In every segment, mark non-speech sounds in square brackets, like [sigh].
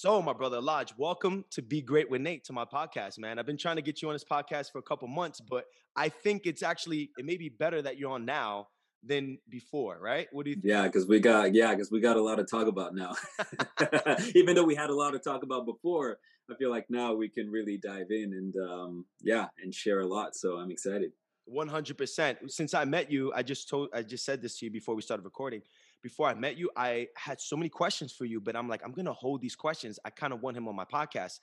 So, my brother Lodge, welcome to Be Great with Nate to my podcast, man. I've been trying to get you on this podcast for a couple months, but I think it's actually it may be better that you're on now than before, right? What do you think? Yeah, because we got yeah, because we got a lot to talk about now. [laughs] Even though we had a lot to talk about before, I feel like now we can really dive in and um, yeah, and share a lot. So I'm excited. One hundred percent. Since I met you, I just told I just said this to you before we started recording. Before I met you, I had so many questions for you, but I'm like, I'm gonna hold these questions. I kind of want him on my podcast.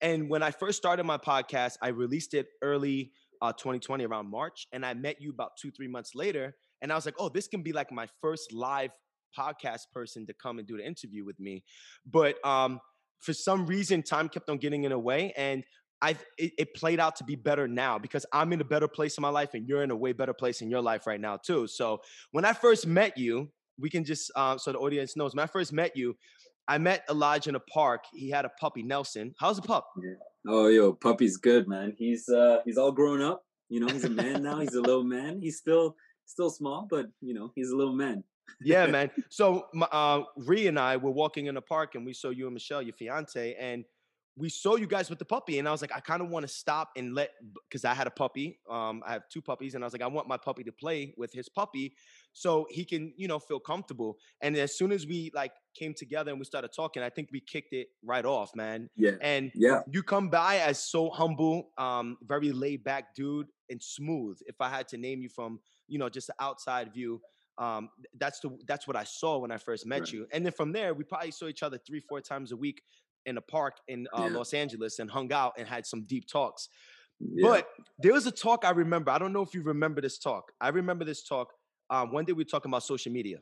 And when I first started my podcast, I released it early uh, 2020 around March, and I met you about two, three months later and I was like, oh, this can be like my first live podcast person to come and do the interview with me. But um, for some reason, time kept on getting in the way. And I it, it, played out to be better now because I'm in a better place in my life and you're in a way better place in your life right now too. So when I first met you, we can just uh, so the audience knows. When I first met you, I met Elladj in a park. He had a puppy, Nelson. How's the pup? Yeah. Oh, yo, puppy's good, man. He's uh he's all grown up. You know, he's a man now. He's a little man. He's still still small, but you know, he's a little man. yeah, [laughs] man. So uh, Ree and I were walking in the park, and we saw you and Michelle, your fiance, and we saw you guys with the puppy, and I was like, I kind of want to stop and let because I had a puppy. Um, I have two puppies, and I was like, I want my puppy to play with his puppy, so he can, you know, feel comfortable. And as soon as we like came together and we started talking, I think we kicked it right off, man. Yeah. And yeah, you come by as so humble, um, very laid back dude, and smooth. If I had to name you from, you know, just the outside view, um, that's the that's what I saw when I first met right. you. And then from there, we probably saw each other three, four times a week in a park in uh, yeah. Los Angeles and hung out and had some deep talks. Yeah. But there was a talk I remember. I don't know if you remember this talk. I remember this talk um, one day we were talking about social media.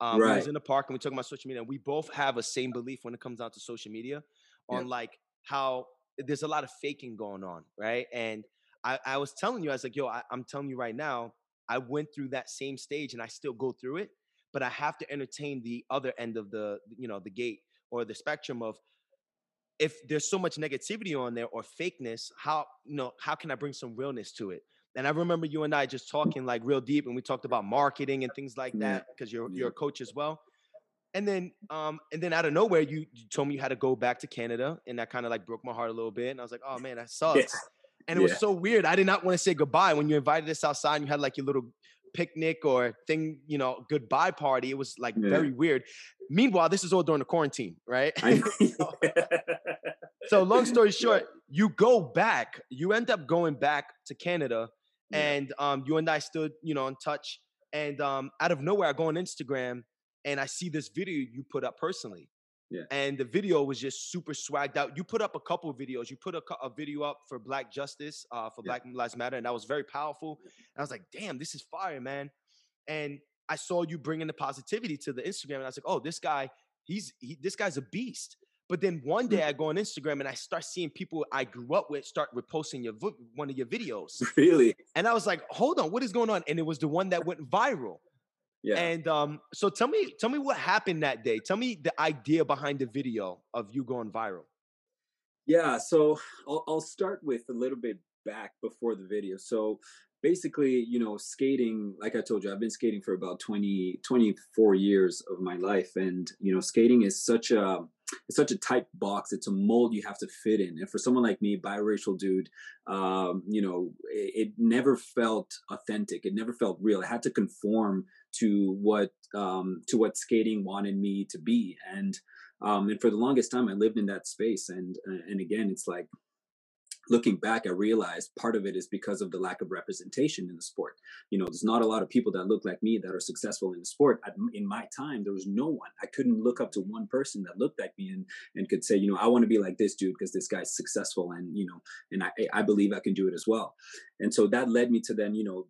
Um, right. We was in the park and we talking about social media. And we both have a same belief when it comes down to social media on yeah. like how there's a lot of faking going on, right? And I, I was telling you, I was like, yo, I, I'm telling you right now, I went through that same stage and I still go through it, but I have to entertain the other end of the, you know, the gate or the spectrum of if there's so much negativity on there or fakeness, how you know how can I bring some realness to it? And I remember you and I just talking like real deep, and we talked about marketing and things like that because you're you're a coach as well. And then, um, and then out of nowhere, you, you told me you had to go back to Canada, and that kind of like broke my heart a little bit. And I was like, oh man, that [laughs] sucks. Yeah. And it yeah. was so weird. I did not want to say goodbye when you invited us outside. and You had like your little picnic or thing, you know, goodbye party. It was like yeah. very weird. Meanwhile, this is all during the quarantine, right? [laughs] [laughs] so, long story [laughs] short, you go back. You end up going back to Canada and um, you and I stood, you know, in touch. And um, out of nowhere, I go on Instagram and I see this video you put up personally. Yeah. And the video was just super swagged out. You put up a couple of videos. You put a, a video up for Black Justice, uh, for yeah. Black Lives Matter, and that was very powerful. And I was like, damn, this is fire, man. And I saw you bringing the positivity to the Instagram, and I was like, oh, this guy, he's he, this guy's a beast. But then one day mm. I go on Instagram and I start seeing people I grew up with start reposting your one of your videos. [laughs] Really? And I was like, hold on, what is going on? And it was the one that went viral. Yeah. And um, so tell me, tell me what happened that day. Tell me the idea behind the video of you going viral. Yeah, so I'll, I'll start with a little bit back before the video. So basically, you know, skating, like I told you, I've been skating for about 20, 24 years of my life. And, you know, skating is such a, it's such a tight box. It's a mold you have to fit in. And for someone like me, biracial dude, um, you know, it, it, never felt authentic. It never felt real. It had to conform to what um, to what skating wanted me to be. And um, and for the longest time, I lived in that space. And and again, it's like looking back, I realized part of it is because of the lack of representation in the sport. You know, there's not a lot of people that look like me that are successful in the sport. in my time, there was no one. I couldn't look up to one person that looked like me and, and could say, you know, I want to be like this dude because this guy's successful and, you know, and I, I believe I can do it as well. And so that led me to then, you know,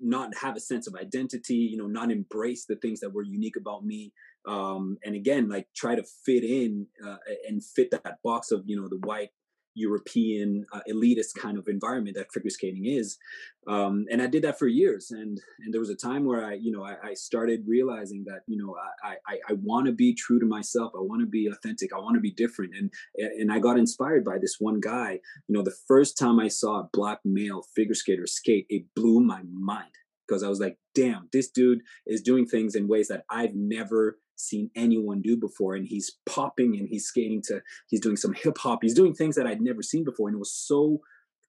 not have a sense of identity, you know, not embrace the things that were unique about me. Um, and again, like try to fit in uh, and fit that box of, you know, the white European uh, elitist kind of environment that figure skating is. Um, and I did that for years. And and there was a time where I, you know, I, I started realizing that, you know, I I, I want to be true to myself. I want to be authentic. I want to be different. And and I got inspired by this one guy. You know, the first time I saw a black male figure skater skate, it blew my mind because I was like, damn, this dude is doing things in ways that I've never seen anyone do before. And he's popping and he's skating to, he's doing some hip hop. He's doing things that I'd never seen before. And it was so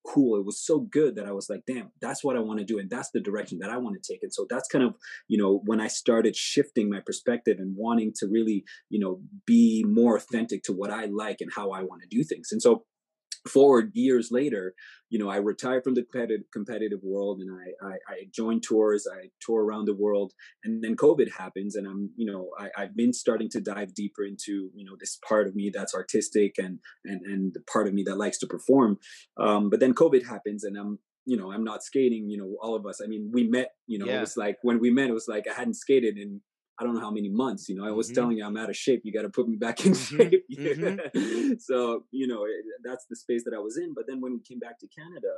cool. It was so good that I was like, damn, that's what I want to do. And that's the direction that I want to take. And so that's kind of, you know, when I started shifting my perspective and wanting to really, you know, be more authentic to what I like and how I want to do things. And so forward years later, you know, I retired from the competitive, competitive world and I, I, I joined tours, I tour around the world and then COVID happens and I'm, you know, I, I've been starting to dive deeper into, you know, this part of me that's artistic and, and, and the part of me that likes to perform. Um, but then COVID happens and I'm, you know, I'm not skating, you know, all of us, I mean, we met, you know, yeah. it was like, when we met, it was like, I hadn't skated in I don't know how many months. You know, I was mm-hmm. telling you I'm out of shape. You got to put me back in [laughs] mm-hmm. shape. [laughs] Mm-hmm. so you know that's the space that I was in. But then when we came back to Canada,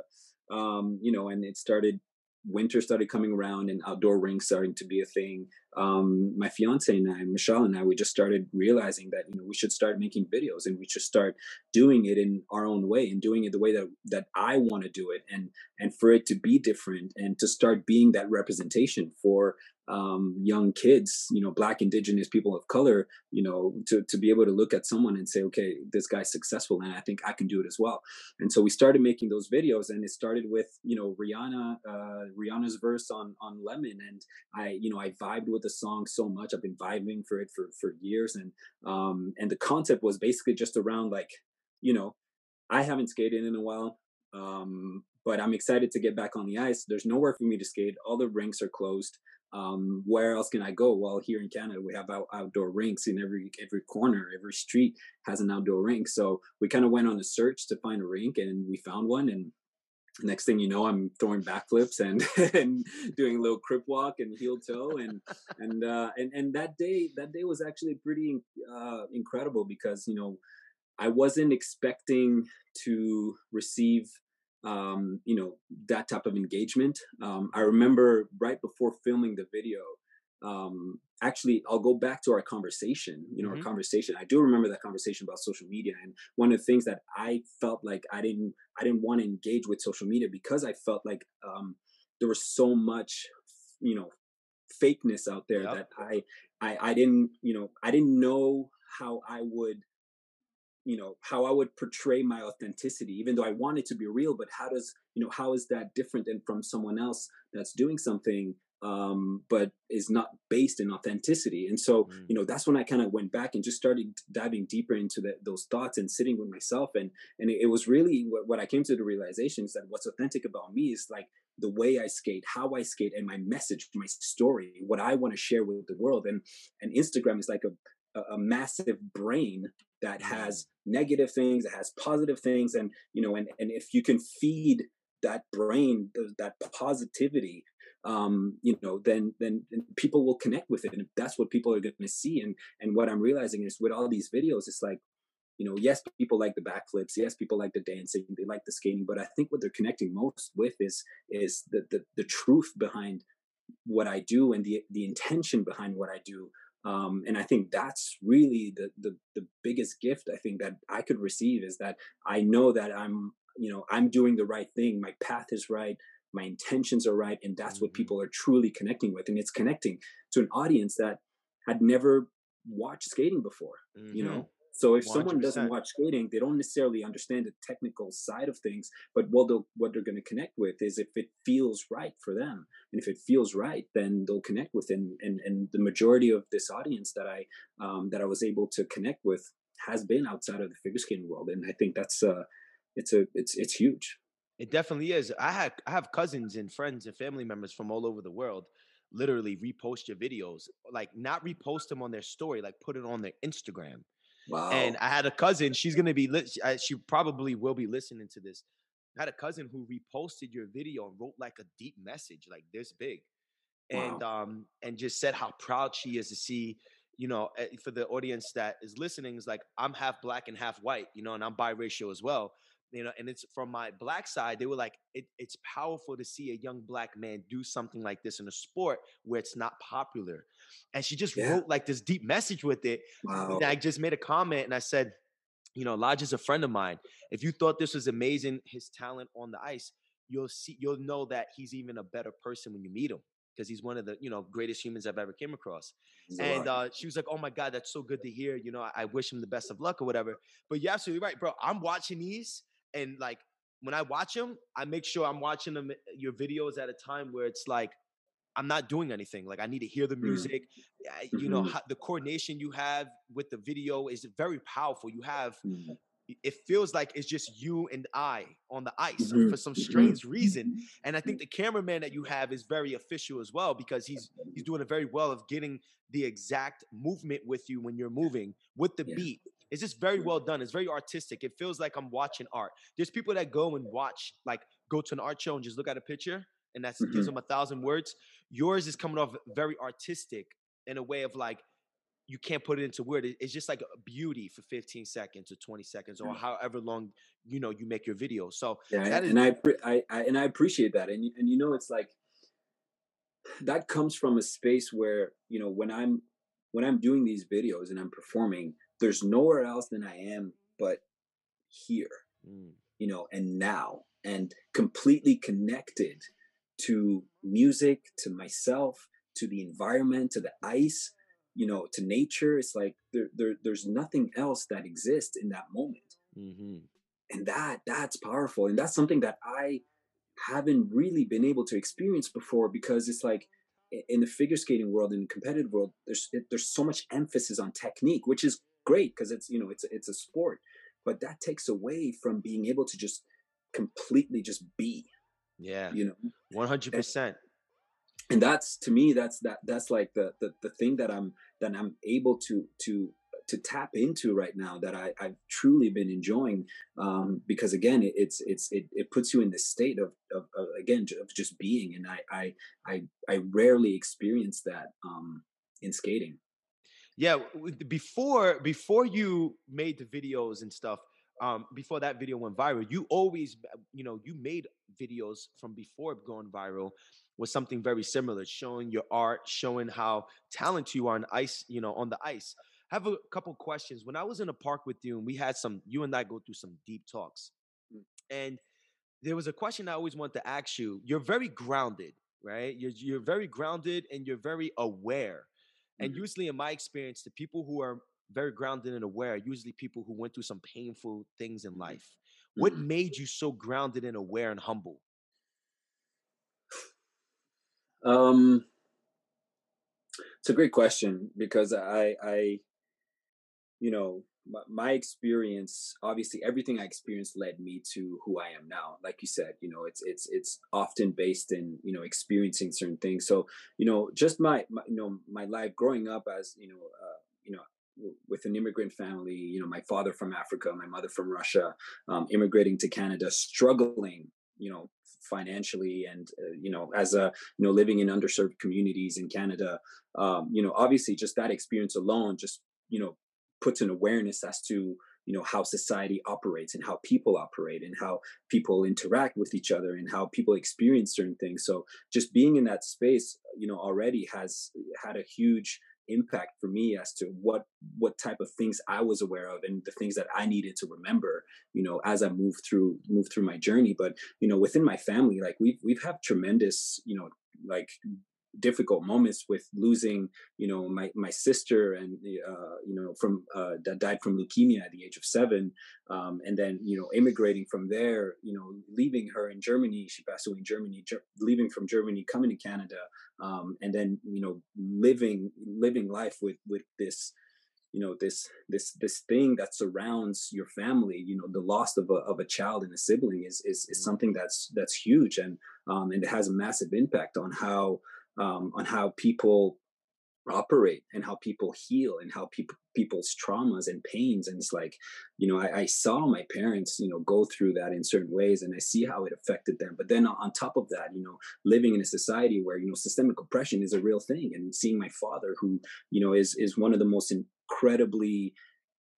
um, you know, and it started winter started coming around and outdoor rings starting to be a thing. Um, my fiance and I, Michelle and I, we just started realizing that you know we should start making videos and we should start doing it in our own way and doing it the way that that I want to do it and and for it to be different and to start being that representation for um, young kids, you know, black, indigenous people of color, you know, to, to be able to look at someone and say, okay, this guy's successful and I think I can do it as well. And so we started making those videos and it started with, you know, Rihanna, uh, Rihanna's verse on, on Lemon. And I, you know, I vibed with the song so much. I've been vibing for it for, for years. And, um, and the concept was basically just around like, you know, I haven't skated in a while. Um, but I'm excited to get back on the ice. There's nowhere for me to skate. All the rinks are closed um, where else can I go? Well, here in Canada, we have out, outdoor rinks in every every corner, every street has an outdoor rink. So we kind of went on a search to find a rink, and we found one. And next thing you know, I'm throwing backflips and [laughs] and doing a little crip walk and heel toe, and and uh, and and that day that day was actually pretty uh, incredible because you know I wasn't expecting to receive um, you know, that type of engagement. Um, I remember right before filming the video, um, actually, I'll go back to our conversation, you know, mm-hmm. our conversation. I do remember that conversation about social media. And one of the things that I felt like I didn't, I didn't want to engage with social media because I felt like um, there was so much, you know, fakeness out there yep. that I, I, I didn't, you know, I didn't know how I would you know how i would portray my authenticity even though i wanted to be real but how does you know how is that different than from someone else that's doing something um, but is not based in authenticity and so mm. you know that's when i kind of went back and just started diving deeper into the, those thoughts and sitting with myself and and it, it was really what, what i came to the realization is that what's authentic about me is like the way i skate how i skate and my message my story what i want to share with the world and and instagram is like a a, massive brain that mm-hmm. has negative things, that has positive things, and you know, and and if you can feed that brain that positivity, um, you know, then then people will connect with it, and that's what people are going to see. And and what I'm realizing is with all these videos, it's like you know, yes, people like the backflips, yes, people like the dancing, they like the skating, but I think what they're connecting most with is is the the, the truth behind what I do and the the intention behind what I do um, and I think that's really the, the the biggest gift I think that I could receive is that I know that I'm you know I'm doing the right thing. My path is right. My intentions are right, and that's mm-hmm. what people are truly connecting with. And it's connecting to an audience that had never watched skating before. Mm-hmm. You know, so if 100%. someone doesn't watch skating, they don't necessarily understand the technical side of things. But what they'll what they're going to connect with is if it feels right for them, and if it feels right, then they'll connect with. It. And and and the majority of this audience that I um, that I was able to connect with has been outside of the figure skating world, and I think that's uh, it's a it's it's huge. It definitely is. I had I have cousins and friends and family members from all over the world literally repost your videos like not repost them on their story like put it on their instagram Wow. And I had a cousin, she's going to be, lit. she probably will be listening to this. I had a cousin who reposted your video and wrote like a deep message, like this big. And um and just said how proud she is to see, you know, eh, for the audience that is listening, is like I'm half black and half white, you know, and I'm biracial as well you know and it's from my black side they were like it, it's powerful to see a young black man do something like this in a sport where it's not popular and she just yeah. wrote like this deep message with it wow. and i just made a comment and i said you know lodge is a friend of mine if you thought this was amazing his talent on the ice you'll see you'll know that he's even a better person when you meet him because he's one of the you know greatest humans I've ever came across. And uh, she was like, "Oh my god, that's so good to hear. You know, I, I wish him the best of luck or whatever." But you're absolutely right, bro. I'm watching these, and like when I watch them, I make sure I'm watching them your videos at a time where it's like I'm not doing anything. Like I need to hear the mm. music. Mm-hmm. You know, mm-hmm. the coordination you have with the video is very powerful. You have mm-hmm it feels like it's just you and I on the ice mm-hmm. for some mm-hmm. strange reason. And I think the cameraman that you have is very official as well because he's he's doing a very well of getting the exact movement with you when you're moving with the yeah. beat. It's just very well done. It's very artistic. It feels like I'm watching art. There's people that go and watch, like go to an art show and just look at a picture and that mm-hmm. gives them a thousand words. Yours is coming off very artistic in a way of like you can't put it into word. It's just like a beauty for 15 seconds or 20 seconds or however long you know you make your video. So yeah, and I, I, I and I appreciate that. And and you know, it's like that comes from a space where you know when I'm when I'm doing these videos and I'm performing, there's nowhere else than I am but here, mm. you know, and now, and completely connected to music, to myself, to the environment, to the ice you know to nature it's like there, there there's nothing else that exists in that moment mm-hmm. and that that's powerful and that's something that i haven't really been able to experience before because it's like in the figure skating world in the competitive world there's there's so much emphasis on technique which is great because it's you know it's it's a sport but that takes away from being able to just completely just be yeah. you know? 100% and that's to me that's that that's like the, the the thing that i'm that i'm able to to to tap into right now that I, I've truly been enjoying um, because again it, it's it's it, it puts you in this state of, of, of, again of just being and I I I, I rarely experience that um, in skating. Yeah, before before you made the videos and stuff, um, before that video went viral, you always you know you made videos from before going viral was something very similar, showing your art, showing how talented you are on ice, you know, on the ice. I have a couple questions. When I was in a park with you and we had some, you and I go through some deep talks, mm. and there was a question I always want to ask you. You're very grounded, right? You're you're very grounded and you're very aware. And mm-hmm. usually, in my experience, the people who are very grounded and aware are usually people who went through some painful things in mm-hmm. life. What mm-hmm. made you so grounded and aware and humble? Um, it's a great question because I, I, you know, my, experience, obviously, everything I experienced led me to who I am now. Like you said, you know, it's it's it's often based in you know experiencing certain things. So you know, just my, my you know my life growing up as you know uh, you know with an immigrant family, you know, my father from Africa, my mother from Russia, um, immigrating to Canada, struggling, you know, financially and uh, you know as a you know living in underserved communities in canada um, you know obviously just that experience alone just you know puts an awareness as to you know how society operates and how people operate and how people interact with each other and how people experience certain things so just being in that space you know already has had a huge impact for me as to what what type of things I was aware of and the things that I needed to remember, you know, as I move through move through my journey. But you know, within my family, like we've we've had tremendous, you know, like difficult moments with losing you know my my sister and uh, you know from uh, that died from leukemia at the age of seven um, and then you know immigrating from there you know leaving her in germany she passed away in germany ger- leaving from germany coming to canada um, and then you know living living life with with this you know this this this thing that surrounds your family you know the loss of a, of a child and a sibling is is, is mm-hmm. something that's that's huge and um, and it has a massive impact on how um, on how people operate and how people heal and how people people's traumas and pains. And it's like you know I, I, saw my parents you know go through that in certain ways and i see how it affected them. But then on top of that you know living in a society where you know systemic oppression is a real thing and seeing my father who you know is is one of the most incredibly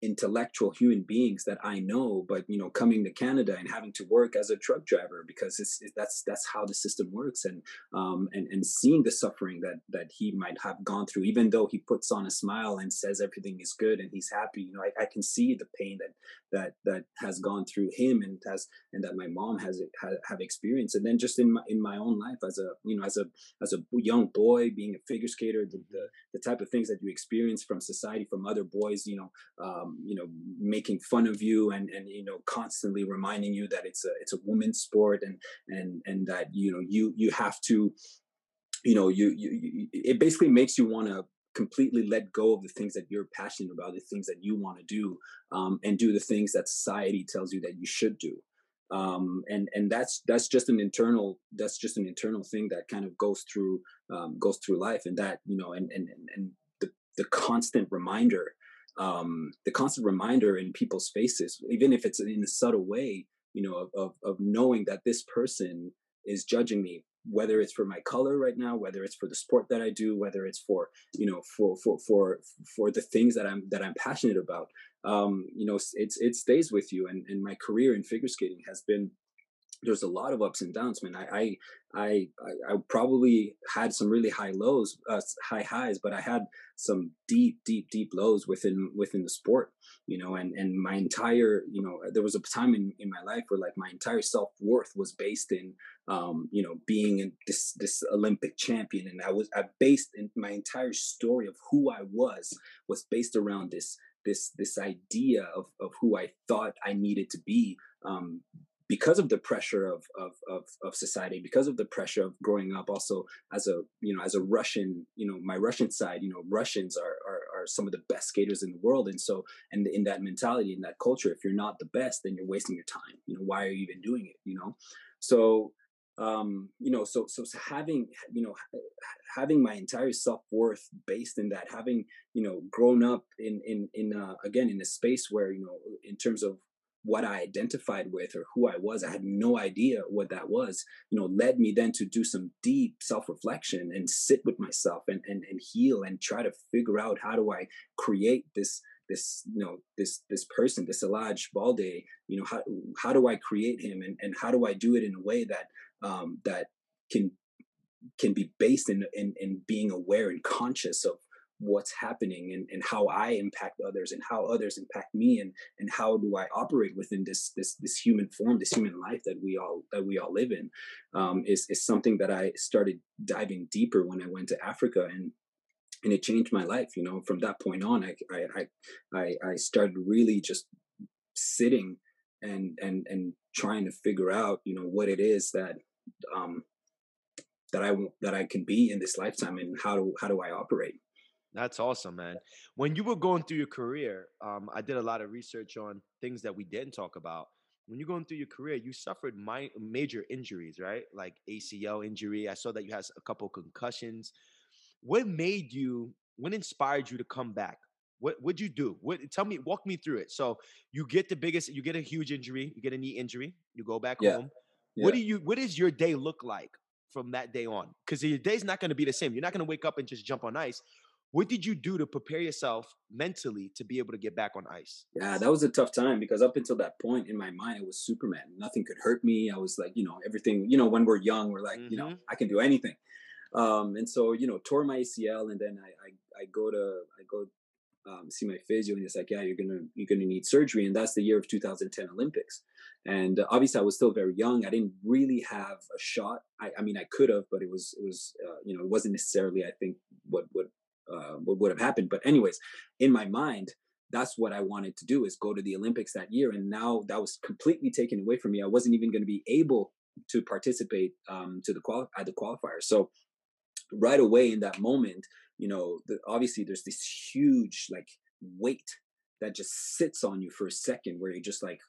intellectual human beings that I know, but you know, coming to Canada and having to work as a truck driver because it's, it, that's that's how the system works, and um, and and seeing the suffering that that he might have gone through, even though he puts on a smile and says everything is good and he's happy, you know, I, I can see the pain that that that has gone through him and has and that my mom has have experienced, and then just in my in my own life as a you know as a as a young boy being a figure skater, the the, the type of things that you experience from society, from other boys, you know. Um, you know making fun of you and and you know constantly reminding you that it's a it's a woman's sport and and and that you know you you have to you know you, you, you it basically makes you want to completely let go of the things that you're passionate about the things that you want to do um, and do the things that society tells you that you should do. Um, and and that's that's just an internal that's just an internal thing that kind of goes through um, goes through life and that you know and and and the the constant reminder um, the constant reminder in people's faces, even if it's in a subtle way, you know, of, of, of knowing that this person is judging me, whether it's for my color right now, whether it's for the sport that I do, whether it's for, you know, for, for, for, for the things that I'm, that I'm passionate about, um, you know, it's, it stays with you. And, and my career in figure skating has been there's a lot of ups and downs, man. I I I, I probably had some really high lows, uh, high highs, but I had some deep, deep, deep lows within within the sport, you know. And and my entire, you know, there was a time in in my life where like my entire self worth was based in, um, you know, being in this this Olympic champion, and I was I based in my entire story of who I was was based around this this this idea of of who I thought I needed to be um, because of the pressure of, of, of, of, society, because of the pressure of growing up also as a, you know, as a Russian, you know, my Russian side, you know, Russians are, are, are some of the best skaters in the world. And so, and in that mentality, in that culture, if you're not the best, then you're wasting your time. You know, why are you even doing it? You know? So, um, you know, so, so, having, you know, having my entire self-worth based in that, having, you know, grown up in, in, in, uh, again, in a space where, you know, in terms of what I identified with or who I was. I had no idea what that was, you know, led me then to do some deep self-reflection and sit with myself and and, and heal and try to figure out how do I create this this you know this this person this Elladj Balde you know how how do I create him and and how do I do it in a way that um that can can be based in in, in being aware and conscious of what's happening and, and how I impact others and how others impact me and and how do I operate within this this this human form, this human life that we all that we all live in, um, is is something that I started diving deeper when I went to Africa and and it changed my life. You know, from that point on, I I I I started really just sitting and and and trying to figure out you know what it is that um that I that I can be in this lifetime and how do how do I operate that's awesome, man. When you were going through your career, um, I did a lot of research on things that we didn't talk about. When you're going through your career, you suffered my, major injuries, right? Like ACL injury. I saw that you had a couple concussions. What made you? What inspired you to come back? What would you do? What tell me, walk me through it. So you get the biggest, you get a huge injury, you get a knee injury, you go back yeah. home. Yeah. What do you? What does your day look like from that day on? Because your day's not going to be the same. You're not going to wake up and just jump on ice. What did you do to prepare yourself mentally to be able to get back on ice? Yeah, that was a tough time because up until that point in my mind, it was Superman. Nothing could hurt me. I was like, you know, everything, you know, when we're young, we're like, mm-hmm. you know, mm-hmm. I can do anything. Um, and so, you know, tore my ACL and then I, I, I go to, I go um, see my physio and it's like, yeah, you're gonna you're gonna need surgery, and that's the year of 2010 Olympics. And uh, obviously, I was still very young. I didn't really have a shot. I, I mean, I could have, but it was it was uh, you know it wasn't necessarily I think what what uh, what would have happened. But anyways, in my mind, that's what I wanted to do is go to the Olympics that year. And now that was completely taken away from me. I wasn't even going to be able to participate um, to the quali- at the qualifier. So right away in that moment, you know, the, obviously there's this huge like weight that just sits on you for a second where you're just like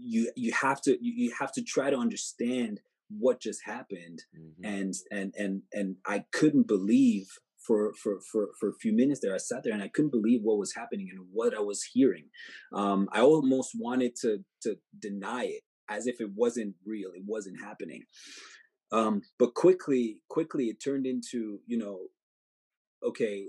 you you have to you, you have to try to understand what just happened mm-hmm. and and and and I couldn't believe for for for for a few minutes there. I sat there and I couldn't believe what was happening and what I was hearing. Um, I almost wanted to to deny it as if it wasn't real, it wasn't happening. Um, but quickly, quickly, it turned into you know, okay,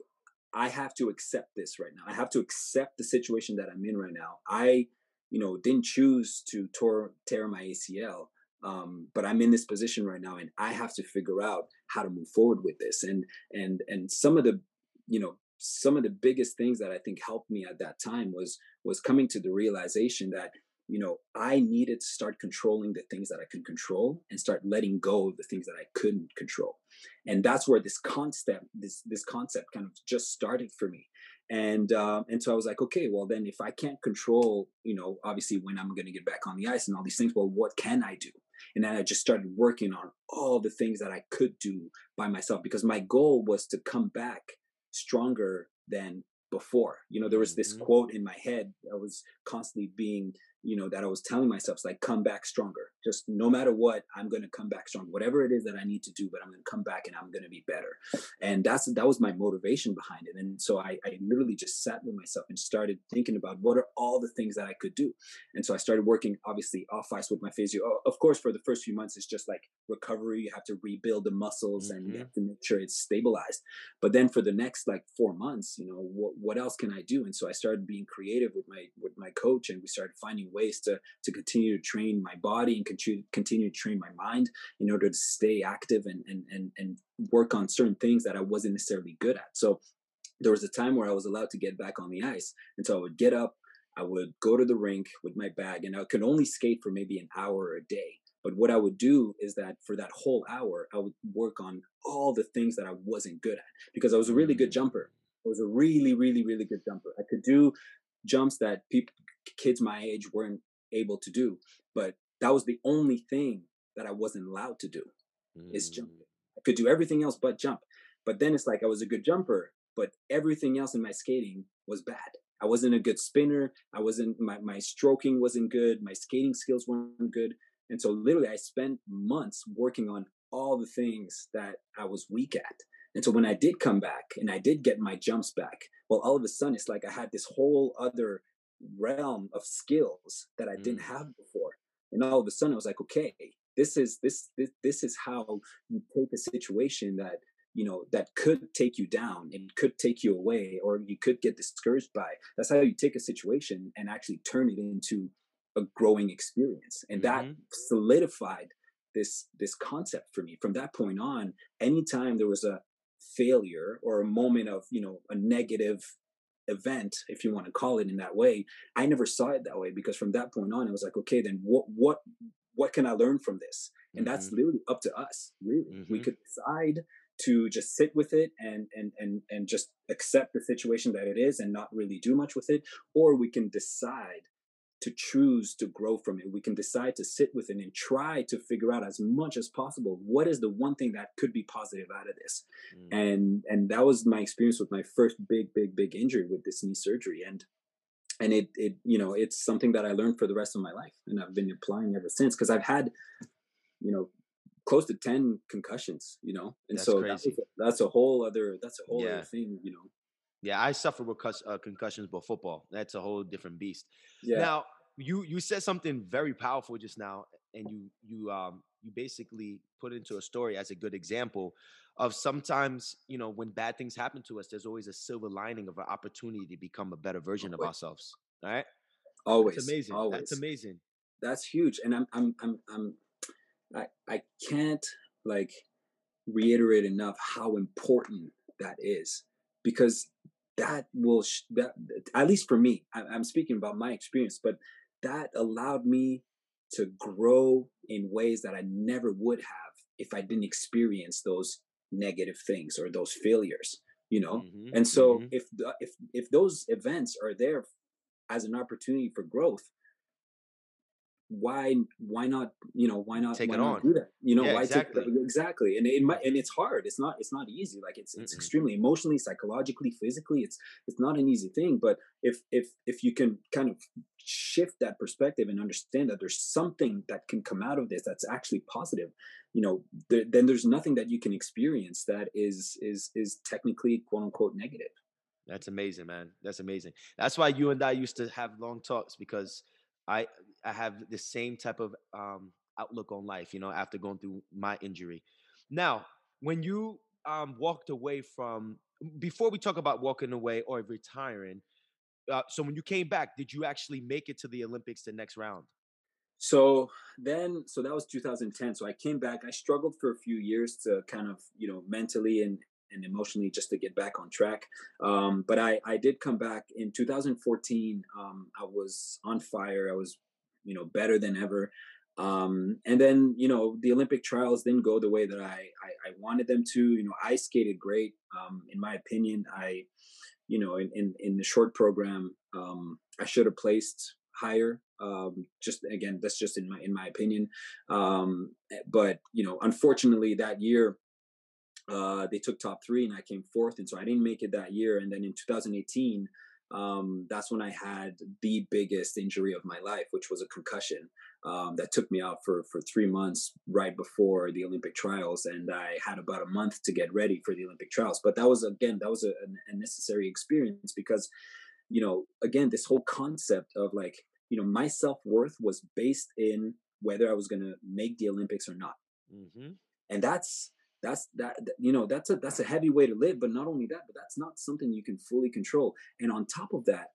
I have to accept this right now. I have to accept the situation that I'm in right now. I, you know, didn't choose to tear, tear my ACL, um, but I'm in this position right now, and I have to figure out how to move forward with this. And and and some of the, you know, some of the biggest things that I think helped me at that time was was coming to the realization that you know I needed to start controlling the things that I can control and start letting go of the things that I couldn't control, and that's where this concept this this concept kind of just started for me, and uh, and so I was like, okay, well then if I can't control, you know, obviously when I'm going to get back on the ice and all these things, well, what can I do? And then I just started working on all the things that I could do by myself because my goal was to come back stronger than before. You know, there was this mm-hmm. quote in my head that was constantly being you know that i was telling myself it's like come back stronger. Just no matter what i'm going to come back strong. whatever it is that i need to do but i'm going to come back and i'm going to be better. And that's that was my motivation behind it. And so I, I literally just sat with myself and started thinking about what are all the things that i could do. And so i started working obviously off ice with my physio. Of course for the first few months it's just like recovery. You have to rebuild the muscles mm-hmm. and you mm-hmm. have to make sure it's stabilized. But then for the next like four months you know what, what else can i do? And so i started being creative with my with my coach and we started finding ways to to continue to train my body and continue continue to train my mind in order to stay active and and and, and work on certain things that I wasn't necessarily good at. So there was a time where I was allowed to get back on the ice, and so I would get up, I would go to the rink with my bag, and I could only skate for maybe an hour a day. But what I would do is that for that whole hour, I would work on all the things that I wasn't good at because I was a really good jumper. I was a really, really, really good jumper. I could do jumps that people kids my age weren't able to do. But that was the only thing that I wasn't allowed to do mm. is jump. I could do everything else but jump. But then it's like I was a good jumper, but everything else in my skating was bad. I wasn't a good spinner. I wasn't my my stroking wasn't good. My skating skills weren't good. And so literally I spent months working on all the things that I was weak at. And so when I did come back and I did get my jumps back, well, all of a sudden it's like I had this whole other realm of skills that I mm. didn't have before. And all of a sudden I was like, okay, this is this this this is how you take a situation that you know that could take you down and could take you away or you could get discouraged by that's how you take a situation and actually turn it into a growing experience and mm-hmm. that solidified this this concept for me from that point on anytime there was a failure or a moment of you know a negative event, if you want to call it in that way, I never saw it that way because from that point on, I was like, okay, then what what what can I learn from this? And mm-hmm. that's literally up to us. Really, mm-hmm. we could decide to just sit with it and and and and just accept the situation that it is and not really do much with it, or we can decide to choose to grow from it. We can decide to sit with it and try to figure out as much as possible what is the one thing that could be positive out of this. Mm. And and that was my experience with my first big big big injury with this knee surgery and and it it you know it's something that I learned for the rest of my life and I've been applying ever since because I've had you know close to 10 concussions you know and that's so that's a, that's a whole other that's a whole yeah. other thing you know yeah, I suffer with uh, concussions, but football, that's a whole different beast. Yeah. Now, you you said something very powerful just now, and you you um you basically put into a story as a good example of sometimes you know when bad things happen to us, there's always a silver lining of an opportunity to become a better version always. of ourselves. Right? Always. That's amazing. Always. That's amazing. That's huge, and I'm I'm I'm I'm I I can't like reiterate enough how important that is because that will sh- that at least for me I, i'm speaking about my experience but that allowed me to grow in ways that i never would have if i didn't experience those negative things or those failures you know mm-hmm, and so mm-hmm. if the, if if those events are there as an opportunity for growth why why not you know why not take why it not on. do that? You know yeah, why exactly. take exactly. and it might and it's hard it's not it's not easy like it's it's Mm-mm. extremely emotionally psychologically physically it's it's not an easy thing but if if if you can kind of shift that perspective and understand that there's something that can come out of this that's actually positive you know th- then there's nothing that you can experience that is is is technically quote unquote negative. That's amazing man. That's amazing. That's why you and i used to have long talks because I I have the same type of um, outlook on life, you know, after going through my injury. Now, when you um, walked away from before we talk about walking away or retiring, uh, so when you came back, did you actually make it to the Olympics the next round? So then, so that was 2010. So I came back. I struggled for a few years to kind of, you know, mentally and and emotionally just to get back on track. Um, but I I did come back in 2014. Um, I was on fire. I was, you know, better than ever. Um, and then you know the Olympic trials didn't go the way that I I, I wanted them to. You know, I skated great. Um, in my opinion, I, you know, in in, in the short program, um, I should have placed higher. Um, just again, that's just in my in my opinion. Um, eh, but you know, unfortunately, that year uh, they took top three, and I came fourth, and so I didn't make it that year. And then in 2018, um, that's when I had the biggest injury of my life, which was a concussion um, that took me out for for three months right before the Olympic trials, and I had about a month to get ready for the Olympic trials. But that was again that was a, a necessary experience because you know again this whole concept of like you know my self-worth was based in whether i was going to make the olympics or not mm-hmm. and that's that's that you know that's a that's a heavy way to live but not only that but that's not something you can fully control and on top of that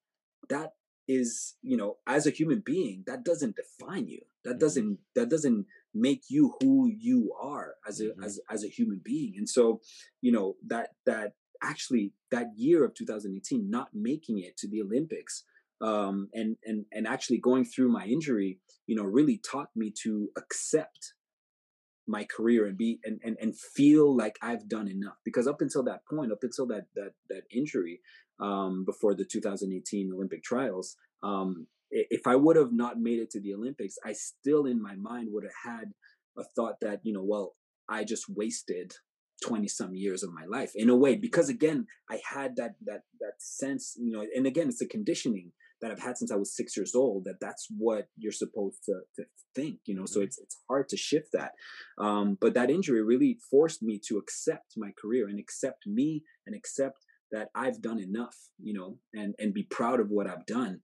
that is you know as a human being that doesn't define you that mm-hmm. doesn't that doesn't make you who you are as a mm-hmm. as as a human being and so you know that that actually that year of 2018 not making it to the olympics um, and and and actually going through my injury, you know, really taught me to accept my career and be and, and and feel like I've done enough. Because up until that point, up until that that that injury, um, before the 2018 Olympic trials, um, if I would have not made it to the Olympics, I still in my mind would have had a thought that you know, well, I just wasted 20 some years of my life in a way because again i had that that that sense you know and again it's a conditioning that I've had since I was six years old that that's what you're supposed to, to think, you know, mm-hmm. so it's, it's hard to shift that. Um, but that injury really forced me to accept my career and accept me and accept that I've done enough, you know, and, and be proud of what I've done.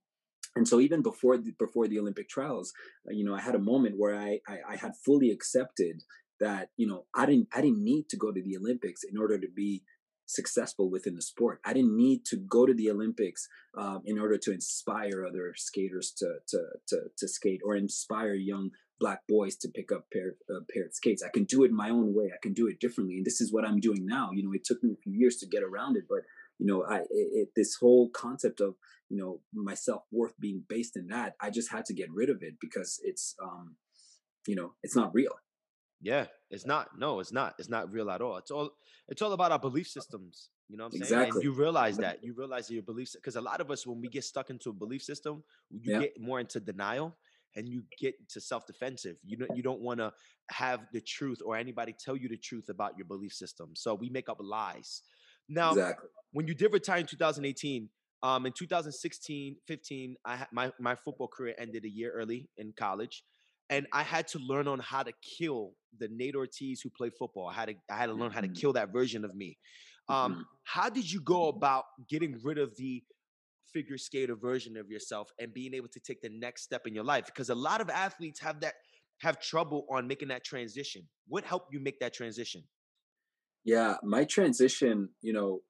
And so even before the, before the Olympic trials, uh, you know, I had a moment where I, I, I had fully accepted that you know I didn't I didn't need to go to the Olympics in order to be successful within the sport. I didn't need to go to the Olympics um, in order to inspire other skaters to, to, to, to skate or inspire young black boys to pick up pair, uh, pair of skates. I can do it my own way. I can do it differently. And this is what I'm doing now. You know, it took me a few years to get around it, but you know, I, it, this whole concept of, you know, my self-worth being based in that, I just had to get rid of it because it's, um, you know, it's not real. Yeah, it's not. No, it's not. It's not real at all. It's all. It's all about our belief systems. You know what I'm exactly. saying? And you realize that. You realize that your beliefs, because a lot of us, when we get stuck into a belief system, you yeah. get more into denial and you get to self-defensive. You don't. You don't want to have the truth or anybody tell you the truth about your belief system. So we make up lies. Now, exactly. when you did retire in 2018, um, in 2016, 15, I had my my football career ended a year early in college and I had to learn on how to kill the Nate Ortiz who played football. I had to I had to learn how to mm-hmm. kill that version of me. Um, mm-hmm. How did you go about getting rid of the figure skater version of yourself and being able to take the next step in your life? Because a lot of athletes have that have trouble on making that transition. What helped you make that transition? Yeah, my transition, you know,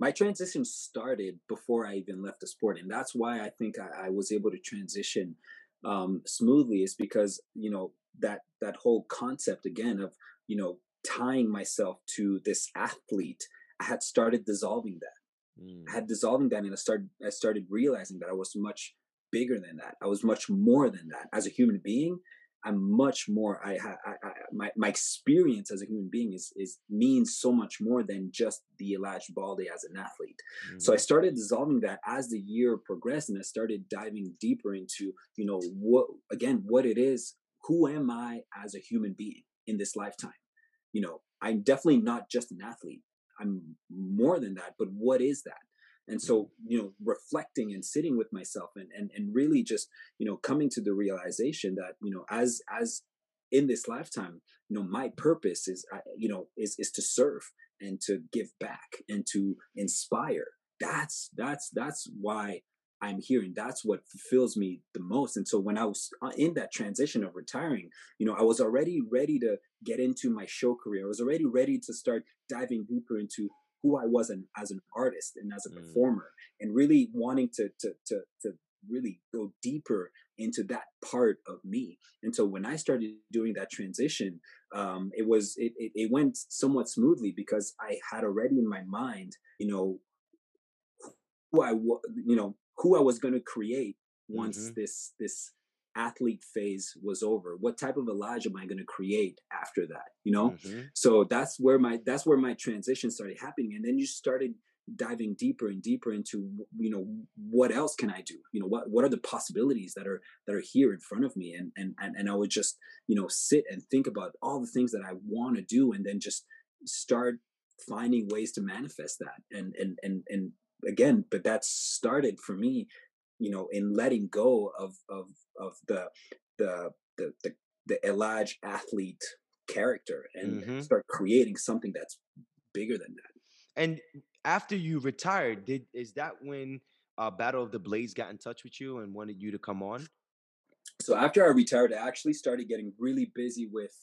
my transition started before I even left the sport, and that's why I think I, I was able to transition um, smoothly is because you know that that whole concept again of you know tying myself to this athlete i had started dissolving that mm. i had dissolving that and i started i started realizing that i was much bigger than that i was much more than that as a human being I'm much more. I, I, I, my my experience as a human being is is means so much more than just the Elladj Balde as an athlete. Mm-hmm. So I mm-hmm. started dissolving that as the year progressed, and I started diving deeper into you know what again what it is. Who am I as a human being in this lifetime? You know, I'm definitely not just an athlete. I'm more than that. But what is that? And so you know reflecting and sitting with myself and and, and really just you know coming to the realization that you know as as in this lifetime you know my purpose is you know is is to serve and to give back and to inspire. That's that's that's why i'm here and that's what fulfills me the most. And so when i was uh, in that transition of retiring you know i was already ready to get into my show career. I was already ready to start diving deeper into who I was an, as an artist and as a Mm. performer, and really wanting to to to to really go deeper into that part of me. And so when I started doing that transition, um, it was it, it it went somewhat smoothly because I had already in my mind, you know, who I wa- you know who I was going to create once Mhm. this this athlete phase was over. What type of Elladj am I going to create after that? You know, Mhm. so that's where my that's where my transition started happening, and then you started diving deeper and deeper into you know what else can I do? You know what what are the possibilities that are that are here in front of me, and and and, and I would just you know sit and think about all the things that I want to do, and then just start finding ways to manifest that and and and and again but that started for me you know in letting go of of of the the the the, the Elladj athlete character and Mhm. start creating something that's bigger than that And after you retired, did is that when uh, Battle of the Blades got in touch with you and wanted you to come on? so after I retired, I actually started getting really busy with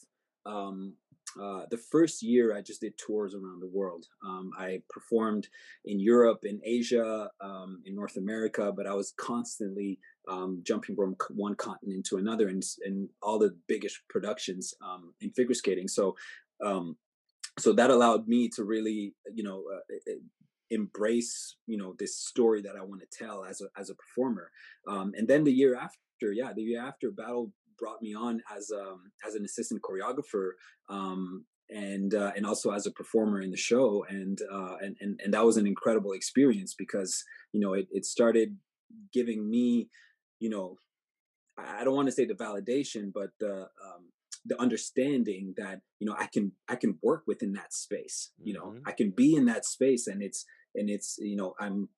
um, uh, the first year. I just did tours around the world. Um, I performed in Europe, in Asia, um, in North America, but I was constantly um, jumping from one continent to another, and and all the biggest productions um, in figure skating. So. Um, so that allowed me to really, you know, uh, embrace, you know, this story that I want to tell as a as a performer. Um, and then the year after, yeah, the year after, Battle brought me on as um as an assistant choreographer um and uh, and also as a performer in the show and uh and and, and that was an incredible experience because you know it, it started giving me you know i don't want to say the validation but the um the understanding that you know i can i can work within that space you know Mhm. i can be in that space and it's and it's you know i'm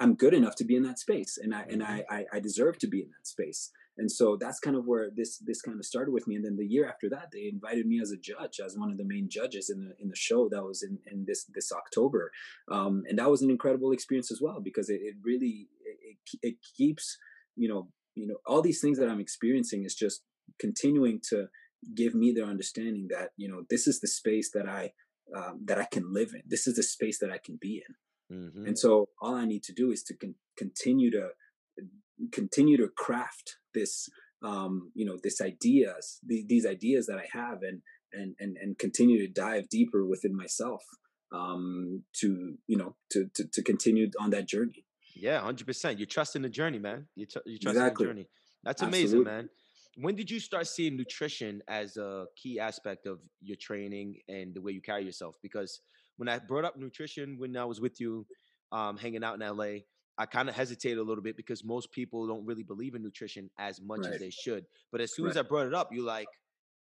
I'm good enough to be in that space, and I and I, I I deserve to be in that space. And so that's kind of where this this kind of started with me. And then the year after that, they invited me as a judge, as one of the main judges in the in the show that was in in this this October, um, and that was an incredible experience as well because it, it really it, it keeps you know you know all these things that I'm experiencing is just continuing to give me their understanding that you know this is the space that I um, that I can live in. This is the space that I can be in. Mhm. And so all I need to do is to con- continue to continue to craft this, um, you know, this ideas, the, these ideas that I have, and and and and continue to dive deeper within myself um, to you know to, to to continue on that journey. Yeah, hundred percent. You trust in the journey, man. You tr- you trust Exactly. in the journey. That's amazing, Absolutely. man. When did you start seeing nutrition as a key aspect of your training and the way you carry yourself? Because when I brought up nutrition when I was with you, um, hanging out in LA, I kind of hesitated a little bit because most people don't really believe in nutrition as much as they should. But as soon as I brought it up, you like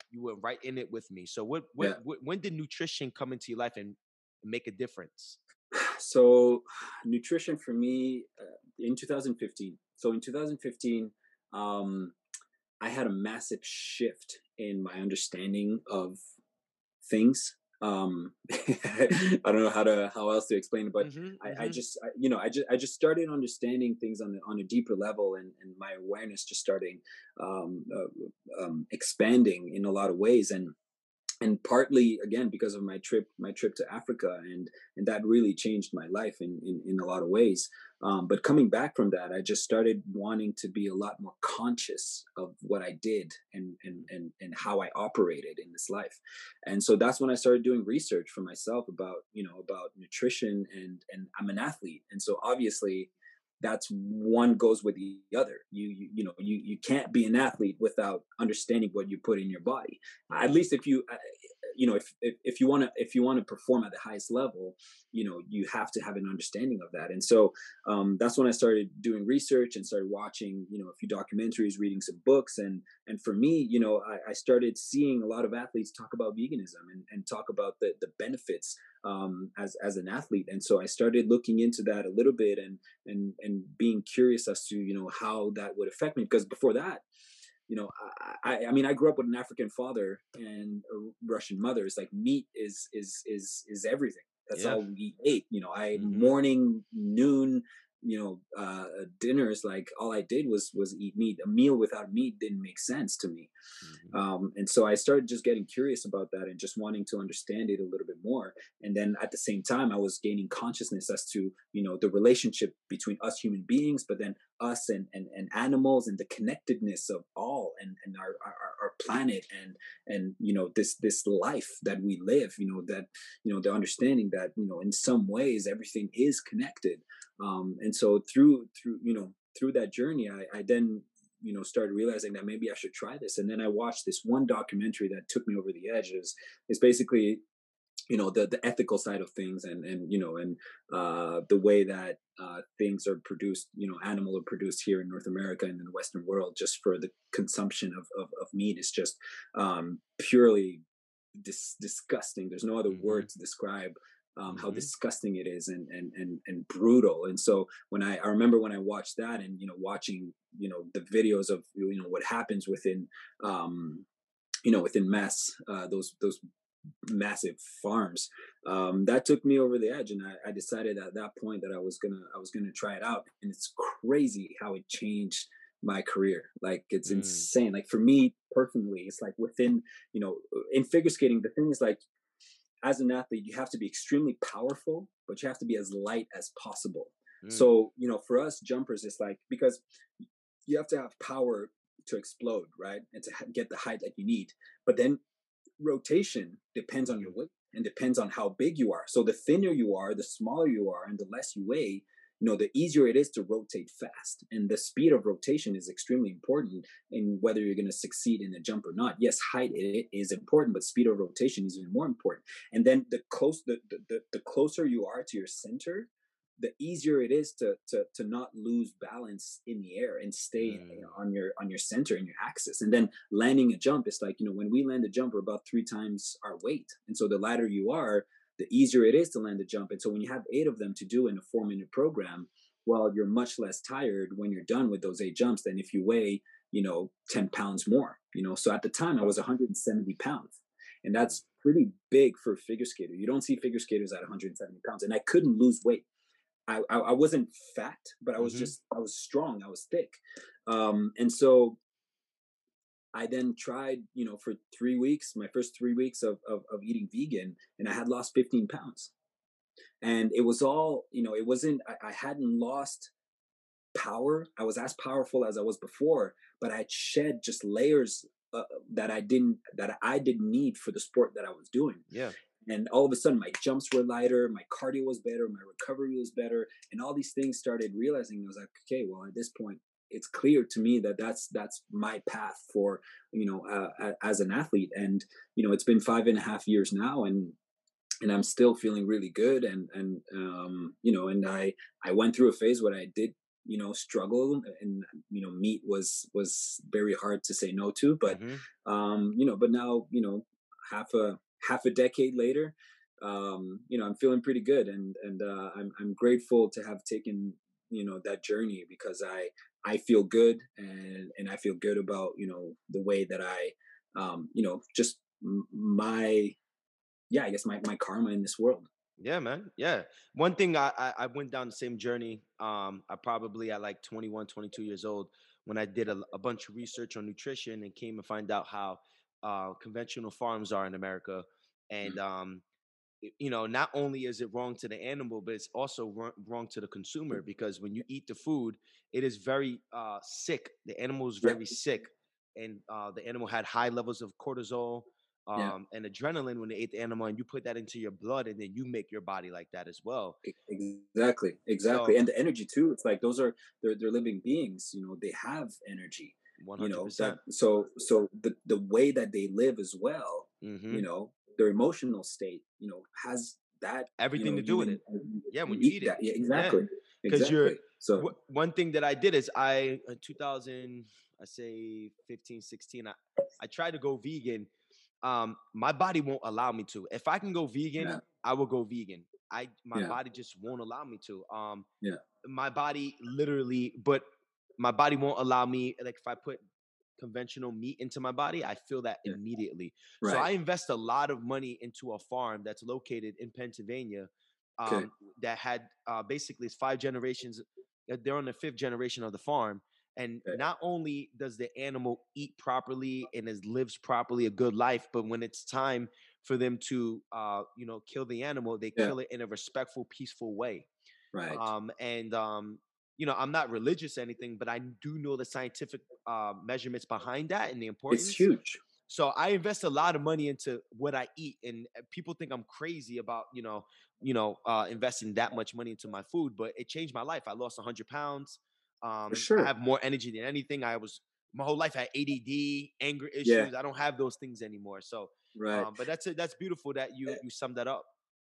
you were right in it with me. So what, what, Yeah. what when did nutrition come into your life and make a difference? [sighs] So [sighs] nutrition for me uh, in 2015. So in 2015, um, I had a massive shift in my understanding of things. Um, [laughs] I don't know how to how else to explain it, but Mhm, I, I mhm. just I, you know I just I just started understanding things on a, on a deeper level, and, and my awareness just starting um, uh, um, expanding in a lot of ways, and and partly again because of my trip my trip to Africa, and and that really changed my life in in, in a lot of ways. Um, but coming back from that, I just started wanting to be a lot more conscious of what I did and and and and how I operated in this life. And so that's when I started doing research for myself about you know about nutrition and and I'm an athlete, and so obviously that's one goes with the other. You you you know you you can't be an athlete without understanding what you put in your body. At least if you you know if if, if you want to if you want to perform at the highest level, you know you have to have an understanding of that. And so um, that's when I started doing research and started watching, you know, a few documentaries, reading some books, and and for me, you know, I, I started seeing a lot of athletes talk about veganism and, and talk about the the benefits um, as as an athlete, and so I started looking into that a little bit and and and being curious as to you know how that would affect me because before that. You know, I, I mean, I grew up with an African father and a Russian mother. It's like meat is is is is everything. That's Yeah. all we ate. You know, I Mhm. morning, noon, you know uh, dinners like all i did was was eat meat. A meal without meat didn't make sense to me. Mm-hmm. um, and so i started just getting curious about that and just wanting to understand it a little bit more. And then at the same time i was gaining consciousness as to you know the relationship between us human beings but then us and and, and animals and the connectedness of all and and our, our our planet and and you know this this life that we live you know that you know the understanding that you know in some ways everything is connected um, and so through through you know through that journey I, I then you know started realizing that maybe I should try this. And then I watched this one documentary that took me over the edge is is basically you know the the ethical side of things and and you know and uh the way that uh things are produced you know animal are produced here in north america and in the western world just for the consumption of of, of meat is just um purely dis- disgusting. There's no other mm-hmm. word to describe um, how mm-hmm. disgusting it is and, and and and brutal. And so when I, I remember when I watched that and you know watching you know the videos of you know what happens within um, you know within mass uh, those those massive farms um, that took me over the edge and I, I, decided at that point that i was gonna i was gonna try it out and it's crazy how it changed my career like it's mm. insane like for me personally it's like within you know in figure skating the thing is like as an athlete, you have to be extremely powerful, but you have to be as light as possible. Mm. So, you know, for us jumpers, it's like because you have to have power to explode, right? And to get the height that you need. But then rotation depends on your weight and depends on how big you are. So the thinner you are, the smaller you are, and the less you weigh, you know the easier it is to rotate fast and the speed of rotation is extremely important in whether you're going to succeed in a jump or not. Yes height is important but speed of rotation is even more important. And then the close the, the, the closer you are to your center the easier it is to to to not lose balance in the air and stay mm. on your on your center and your axis. And then landing a jump is like you know when we land a jump we're about three times our weight. And so the lighter you are the easier it is to land a jump. And so when you have eight of them to do in a four minute program, well, you're much less tired when you're done with those eight jumps than if you weigh, you know, 10 pounds more, you know? So at the time I was 170 pounds and that's pretty big for a figure skater. You don't see figure skaters at 170 pounds and I couldn't lose weight. I, I, I wasn't fat, but I was mm-hmm. just, I was strong. I was thick. Um, and so I then tried, you know, for three weeks, my first three weeks of, of, of eating vegan, and I had lost 15 pounds. And it was all, you know, it wasn't, I, I hadn't lost power. I was as powerful as I was before, but I had shed just layers uh, that I didn't, that I didn't need for the sport that I was doing. Yeah. And all of a sudden, my jumps were lighter, my cardio was better, my recovery was better, and all these things started realizing. I was like, okay, well, at this point, it's clear to me that that's that's my path for you know uh, as an athlete. And you know it's been five and a half years now and and i'm still feeling really good. And and um you know and i i went through a phase where i did you know struggle and you know meat was was very hard to say no to. But mm-hmm. um you know but now you know half a half a decade later um you know i'm feeling pretty good. And and uh i'm i'm grateful to have taken you know that journey because i I feel good and and I feel good about you know the way that I um you know just my yeah I guess my my karma in this world. Yeah, man. Yeah. One thing I, I, I went down the same journey. Um, I probably at like 21, 22 years old when I did a, a bunch of research on nutrition and came to find out how uh, conventional farms are in America. And mm-hmm. um, you know, not only is it wrong to the animal, but it's also wrong to the consumer because when you eat the food, it is very uh, sick. The animal is very yeah. sick, and uh, the animal had high levels of cortisol um, yeah. and adrenaline when they ate the animal, and you put that into your blood, and then you make your body like that as well. Exactly, exactly, so, and the energy too. It's like those are they're they're living beings. You know, they have energy. 100%. You know, that, so so the the way that they live as well. Mm-hmm. You know, their emotional state, you know, has that everything you know, to do with it. Yeah, when you eat it, yeah, exactly. Because exactly. you're so w- one thing that I did is I in 2000, I say 15, 16, I, I tried to go vegan. Um, my body won't allow me to. If I can go vegan, yeah. I will go vegan. I my yeah. body just won't allow me to. Um, yeah, my body literally, but my body won't allow me. Like if I put conventional meat into my body, I feel that yeah. immediately. Right. So I invest a lot of money into a farm that's located in Pennsylvania um, okay. that had uh, basically it's five generations uh, they're on the fifth generation of the farm. And Okay. not only does the animal eat properly and is lives properly a good life, but when it's time for them to, uh, you know, kill the animal, they Yeah. kill it in a respectful, peaceful way. Right. Um, and um, you know, I'm not religious or anything, but I do know the scientific uh, measurements behind that and the importance. it's huge. So I invest a lot of money into what I eat, and uh, people think I'm crazy about you know, you know, uh, investing that much money into my food. But it changed my life. I lost 100 pounds. Um, sure. I have more energy than anything. I was my whole life I had ADD, anger issues. Yeah. I don't have those things anymore. So, Right. um, but that's it. That's beautiful that you you summed that up.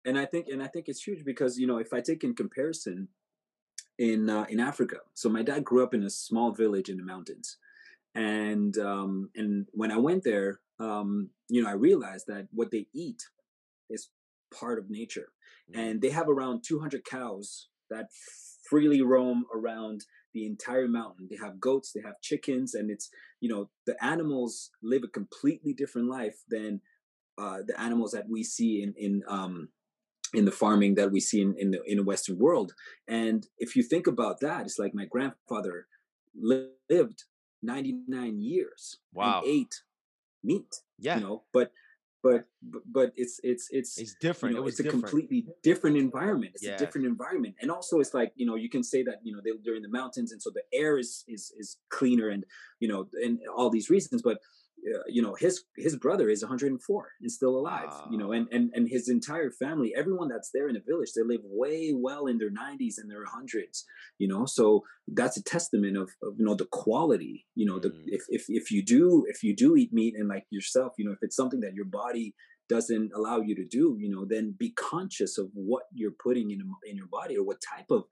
and I think and I think it's huge because you know if I take in comparison in uh, in Africa, so my dad grew up in a small village in the mountains, and um, and when I went there, um, you know I realized that what they eat is part of nature, Mhm. and they have around 200 cows that freely roam around the entire mountain. They have goats they have chickens and it's you know the animals live a completely different life than uh, the animals that we see in in um in the farming that we see in in the, in the western world and if you think about that it's like my grandfather lived 99 years Wow. ate meat Yeah, you know but but but, it's it's it's it's you different. know, it was it's a different. completely different environment. It's Yeah. a different environment, and also it's like you know you can say that you know they, they're in the mountains, and so the air is is is cleaner, and you know, and all these reasons. But uh, you know, his his brother is 104 and still alive. You know, and and and his entire family, everyone that's there in the village, they live way well in their 90s and their hundreds. You know, so that's a testament of, of you know the quality. You know, the Mm. if if if you do if you do eat meat and like yourself, you know, if it's something that your body doesn't allow you to do, you know, then be conscious of what you're putting in in your body or what type of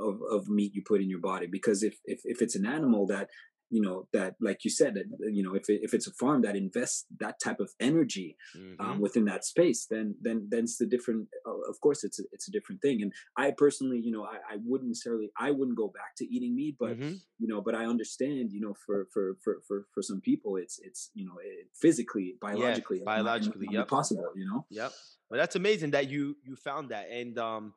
of, of meat you put in your body. Because if if if it's an animal that you know that like you said that you know if it, if it's a farm that invests that type of energy Mhm. um, within that space then then then it's the different uh, of course it's a, it's a different thing and i personally you know I, I wouldn't necessarily i wouldn't go back to eating meat but Mhm. you know but i understand you know for for for for, for some people it's it's you know it, physically biologically not- biologically, yep. possible you know Yep. But that's amazing that you you found that and um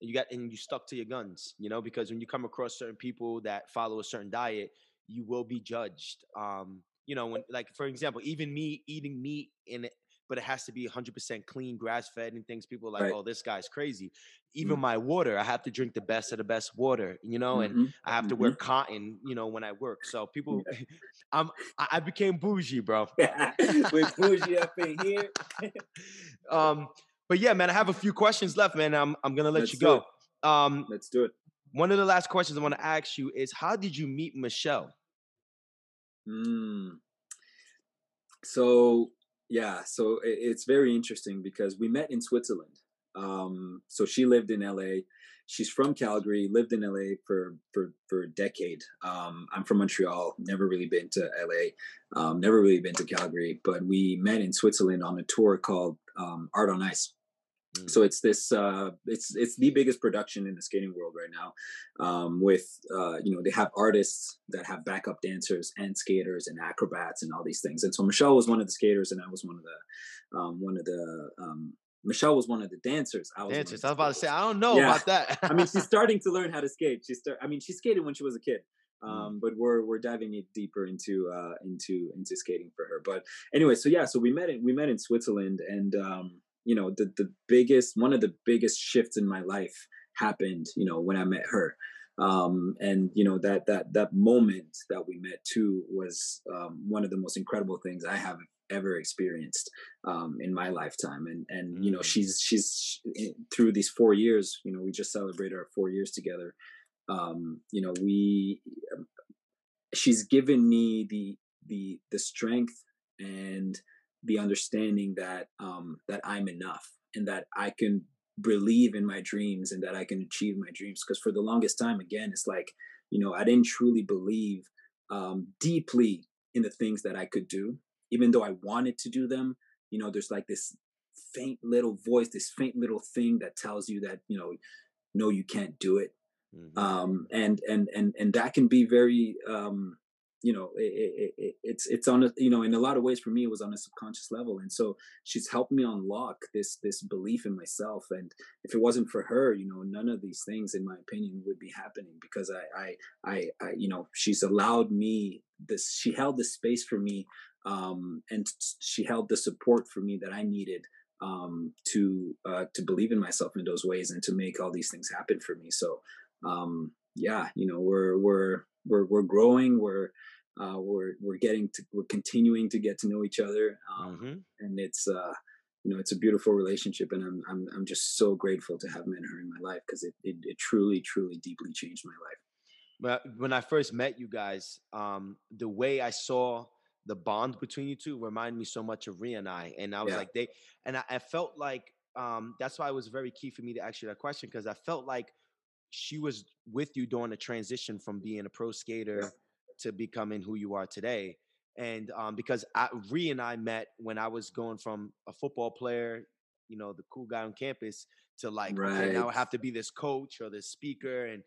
you got and you stuck to your guns, you know, because when you come across certain people that follow a certain diet, you will be judged. Um, you know, when like for example, even me eating meat in it, but it has to be 100% clean, grass fed, and things. People are like, Right. oh, this guy's crazy. Even Mm. my water, I have to drink the best of the best water, you know, and Mhm, I have to wear cotton, you know, when I work. So people, [laughs] I'm I became bougie, bro. [laughs] with bougie up in here [laughs] um, but yeah, man, I have a few questions left, man. I'm I'm gonna let Let's you go. Um, let's do it one of the last questions I want to ask you is, how did you meet Michelle? Mm. So yeah, so it's very interesting because we met in Switzerland. Um, so she lived in LA. She's from Calgary, lived in LA for for for a decade. Um, I'm from Montreal, never really been to LA, um, never really been to Calgary, but we met in Switzerland on a tour called um, Art on Ice. Mm. So it's this uh, it's it's the biggest production in the skating world right now. Um, with uh, you know they have artists that have backup dancers and skaters and acrobats and all these things. And so Michelle was one of the skaters, and I was one of the um, one of the um, Michelle was one of the dancers. I was Dancers. I was about to say. I don't know Yeah. about that. [laughs] I mean, she's [laughs] starting to learn how to skate. She start. I mean, she skated when she was a kid. Mm. Um, but we're we're diving it deeper into uh, into into skating for her. But anyway, so yeah, so we met in we met in Switzerland, and um, you know the the biggest one of the biggest shifts in my life happened. You know when I met her, um, and you know that that that moment that we met too was um, one of the most incredible things I have ever experienced um, in my lifetime. And and you know Mm. she's she's through these four years. You know we just celebrated our four years together um, you know we she's given me the the the strength and the understanding that um that i'm enough and that i can believe in my dreams and that i can achieve my dreams. Because for the longest time again it's like you know i didn't truly believe um deeply in the things that i could do. Even though i wanted to do them you know there's like this faint little voice this faint little thing that tells you that you know no you can't do it. Mhm. um, and and and and that can be very um, you know it, it, it's it's on a, you know in a lot of ways for me it was on a subconscious level. And so she's helped me unlock this this belief in myself. And if it wasn't for her you know none of these things in my opinion would be happening because i i i, I you know she's allowed me this she held the space for me um and she held the support for me that i needed um to uh to believe in myself in those ways and to make all these things happen for me. So um yeah you know we're we're we're we're growing we're uh, we're we're getting to we're continuing to get to know each other um, mm-hmm. and it's uh you know it's a beautiful relationship and i'm i'm, I'm just so grateful to have met her in my life because it, it, it truly truly deeply changed my life but when i first met you guys um the way i saw the bond between you two reminded me so much of Rhea and I. And I was yeah. like, they, and I, I, felt like um, that's why it was very key for me to ask you that question because I felt like she was with you during the transition from being a pro skater yeah. to becoming who you are today. And um, because I, Rhea and I met when I was going from a football player, you know, the cool guy on campus, to like, right. okay, now I have to be this coach or this speaker. And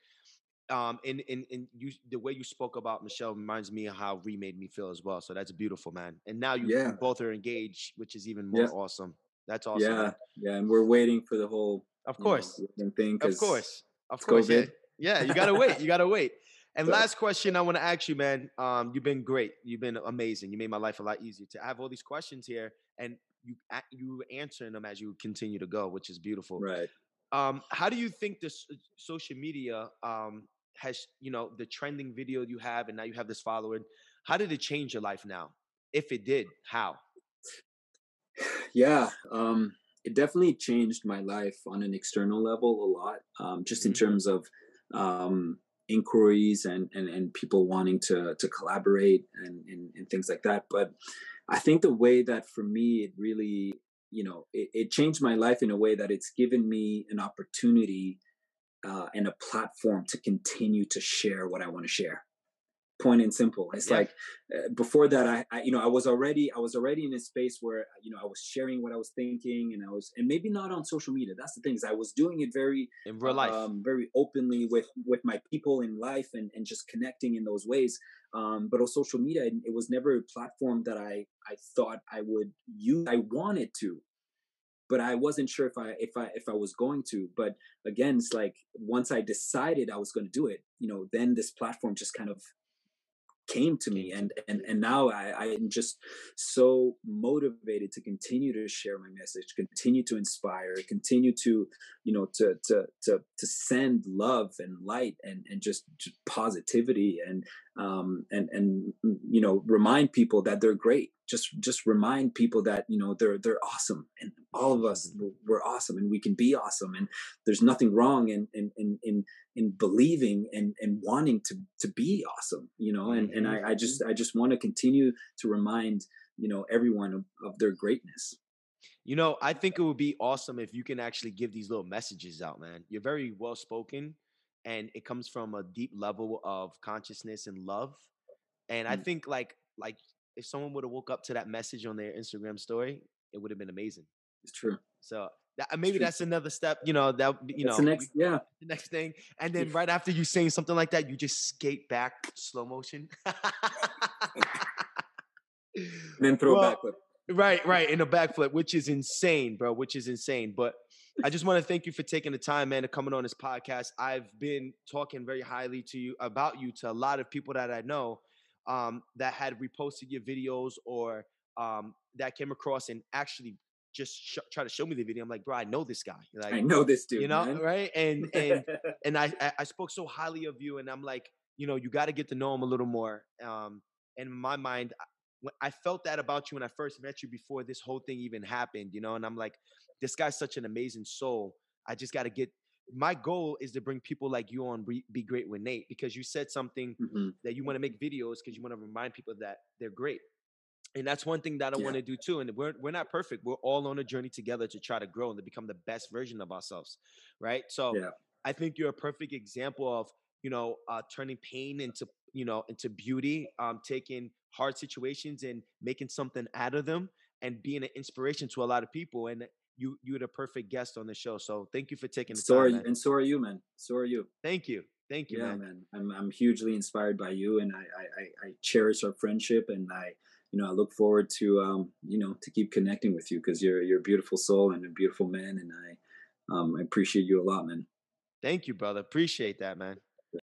um, and, and, and you, the way you spoke about Michelle reminds me of how Rhea made me feel as well. So that's beautiful, man. And now you, yeah. you both are engaged, which is even more yeah. awesome. That's awesome. Yeah, man. yeah, and we're waiting for the whole, of course, know, thing. Of course, of course. Yeah. yeah, you gotta wait. You gotta wait. [laughs] And last question I want to ask you, man. Um, you've been great. You've been amazing. You made my life a lot easier. To have all these questions here, and you you answering them as you continue to go, which is beautiful. Right. Um, how do you think this social media um, has, you know, the trending video you have, and now you have this following? How did it change your life now? If it did, how? [sighs] Yeah, um, it definitely changed my life on an external level a lot. Um, just mm-hmm. in terms of um, inquiries and, and and people wanting to to collaborate and, and, and things like that. But I think the way that for me it really you know it, it changed my life in a way that it's given me an opportunity uh, and a platform to continue to share what I want to share point and simple. It's yeah. like uh, before that I, I, you know i was already i was already in a space where you know i was sharing what i was thinking and i was and maybe not on social media. That's the thing is i was doing it very in real life. um, very openly with with my people in life and and just connecting in those ways. Um, but on social media it was never a platform that i i thought i would use i wanted to. But I wasn't sure if I if I if I was going to. But again, it's like once I decided I was going to do it, you know, then this platform just kind of came to me and and and now I, I am just so motivated to continue to share my message continue to inspire continue to you know to to to to send love and light and and just, just positivity and um and and you know remind people that they're great just just remind people that you know they're they're awesome and all of us mm-hmm. we're awesome and we can be awesome and there's nothing wrong in in in in, in believing and and wanting to to be awesome you know and and I, I just mm-hmm. I just want to continue to remind you know everyone of, of their greatness you know I think it would be awesome if you can actually give these little messages out man you're very well spoken and it comes from a deep level of consciousness and love and I mm. think like like if someone would have woke up to that message on their Instagram story, it would have been amazing. It's true. So that, maybe that's another step. You know that you that's know the next yeah [laughs] the next thing, and then right after you saying something like that, you just skate back slow motion. [laughs] then [laughs] throw well, a backflip. Right, right, in a backflip, which is insane, bro. Which is insane. But I just want to thank you for taking the time, man, to coming on this podcast. I've been talking very highly to you about you to a lot of people that I know um, that had reposted your videos or um, that came across and actually just sh- try to show me the video. I'm like, bro, I know this guy. Like, I know this dude. You know, man. right? And and [laughs] and I I spoke so highly of you, and I'm like, you know, you got to get to know him a little more. Um, and in my mind, I felt that about you when I first met you before this whole thing even happened. You know, and I'm like, this guy's such an amazing soul. I just got to get my goal is to bring people like you on be great with nate because you said something mm-hmm. that you want to make videos because you want to remind people that they're great and that's one thing that i yeah. want to do too and we're, we're not perfect we're all on a journey together to try to grow and to become the best version of ourselves right so yeah. i think you're a perfect example of you know uh, turning pain into you know into beauty um, taking hard situations and making something out of them and being an inspiration to a lot of people and you you're the perfect guest on the show. So thank you for taking the so time. Are you, and so are you, man. So are you. Thank you. Thank you, Yeah, man. man. I'm I'm hugely inspired by you, and I I, I I cherish our friendship, and I you know I look forward to um you know to keep connecting with you because you're you're a beautiful soul and a beautiful man, and I um I appreciate you a lot, man. Thank you, brother. Appreciate that, man.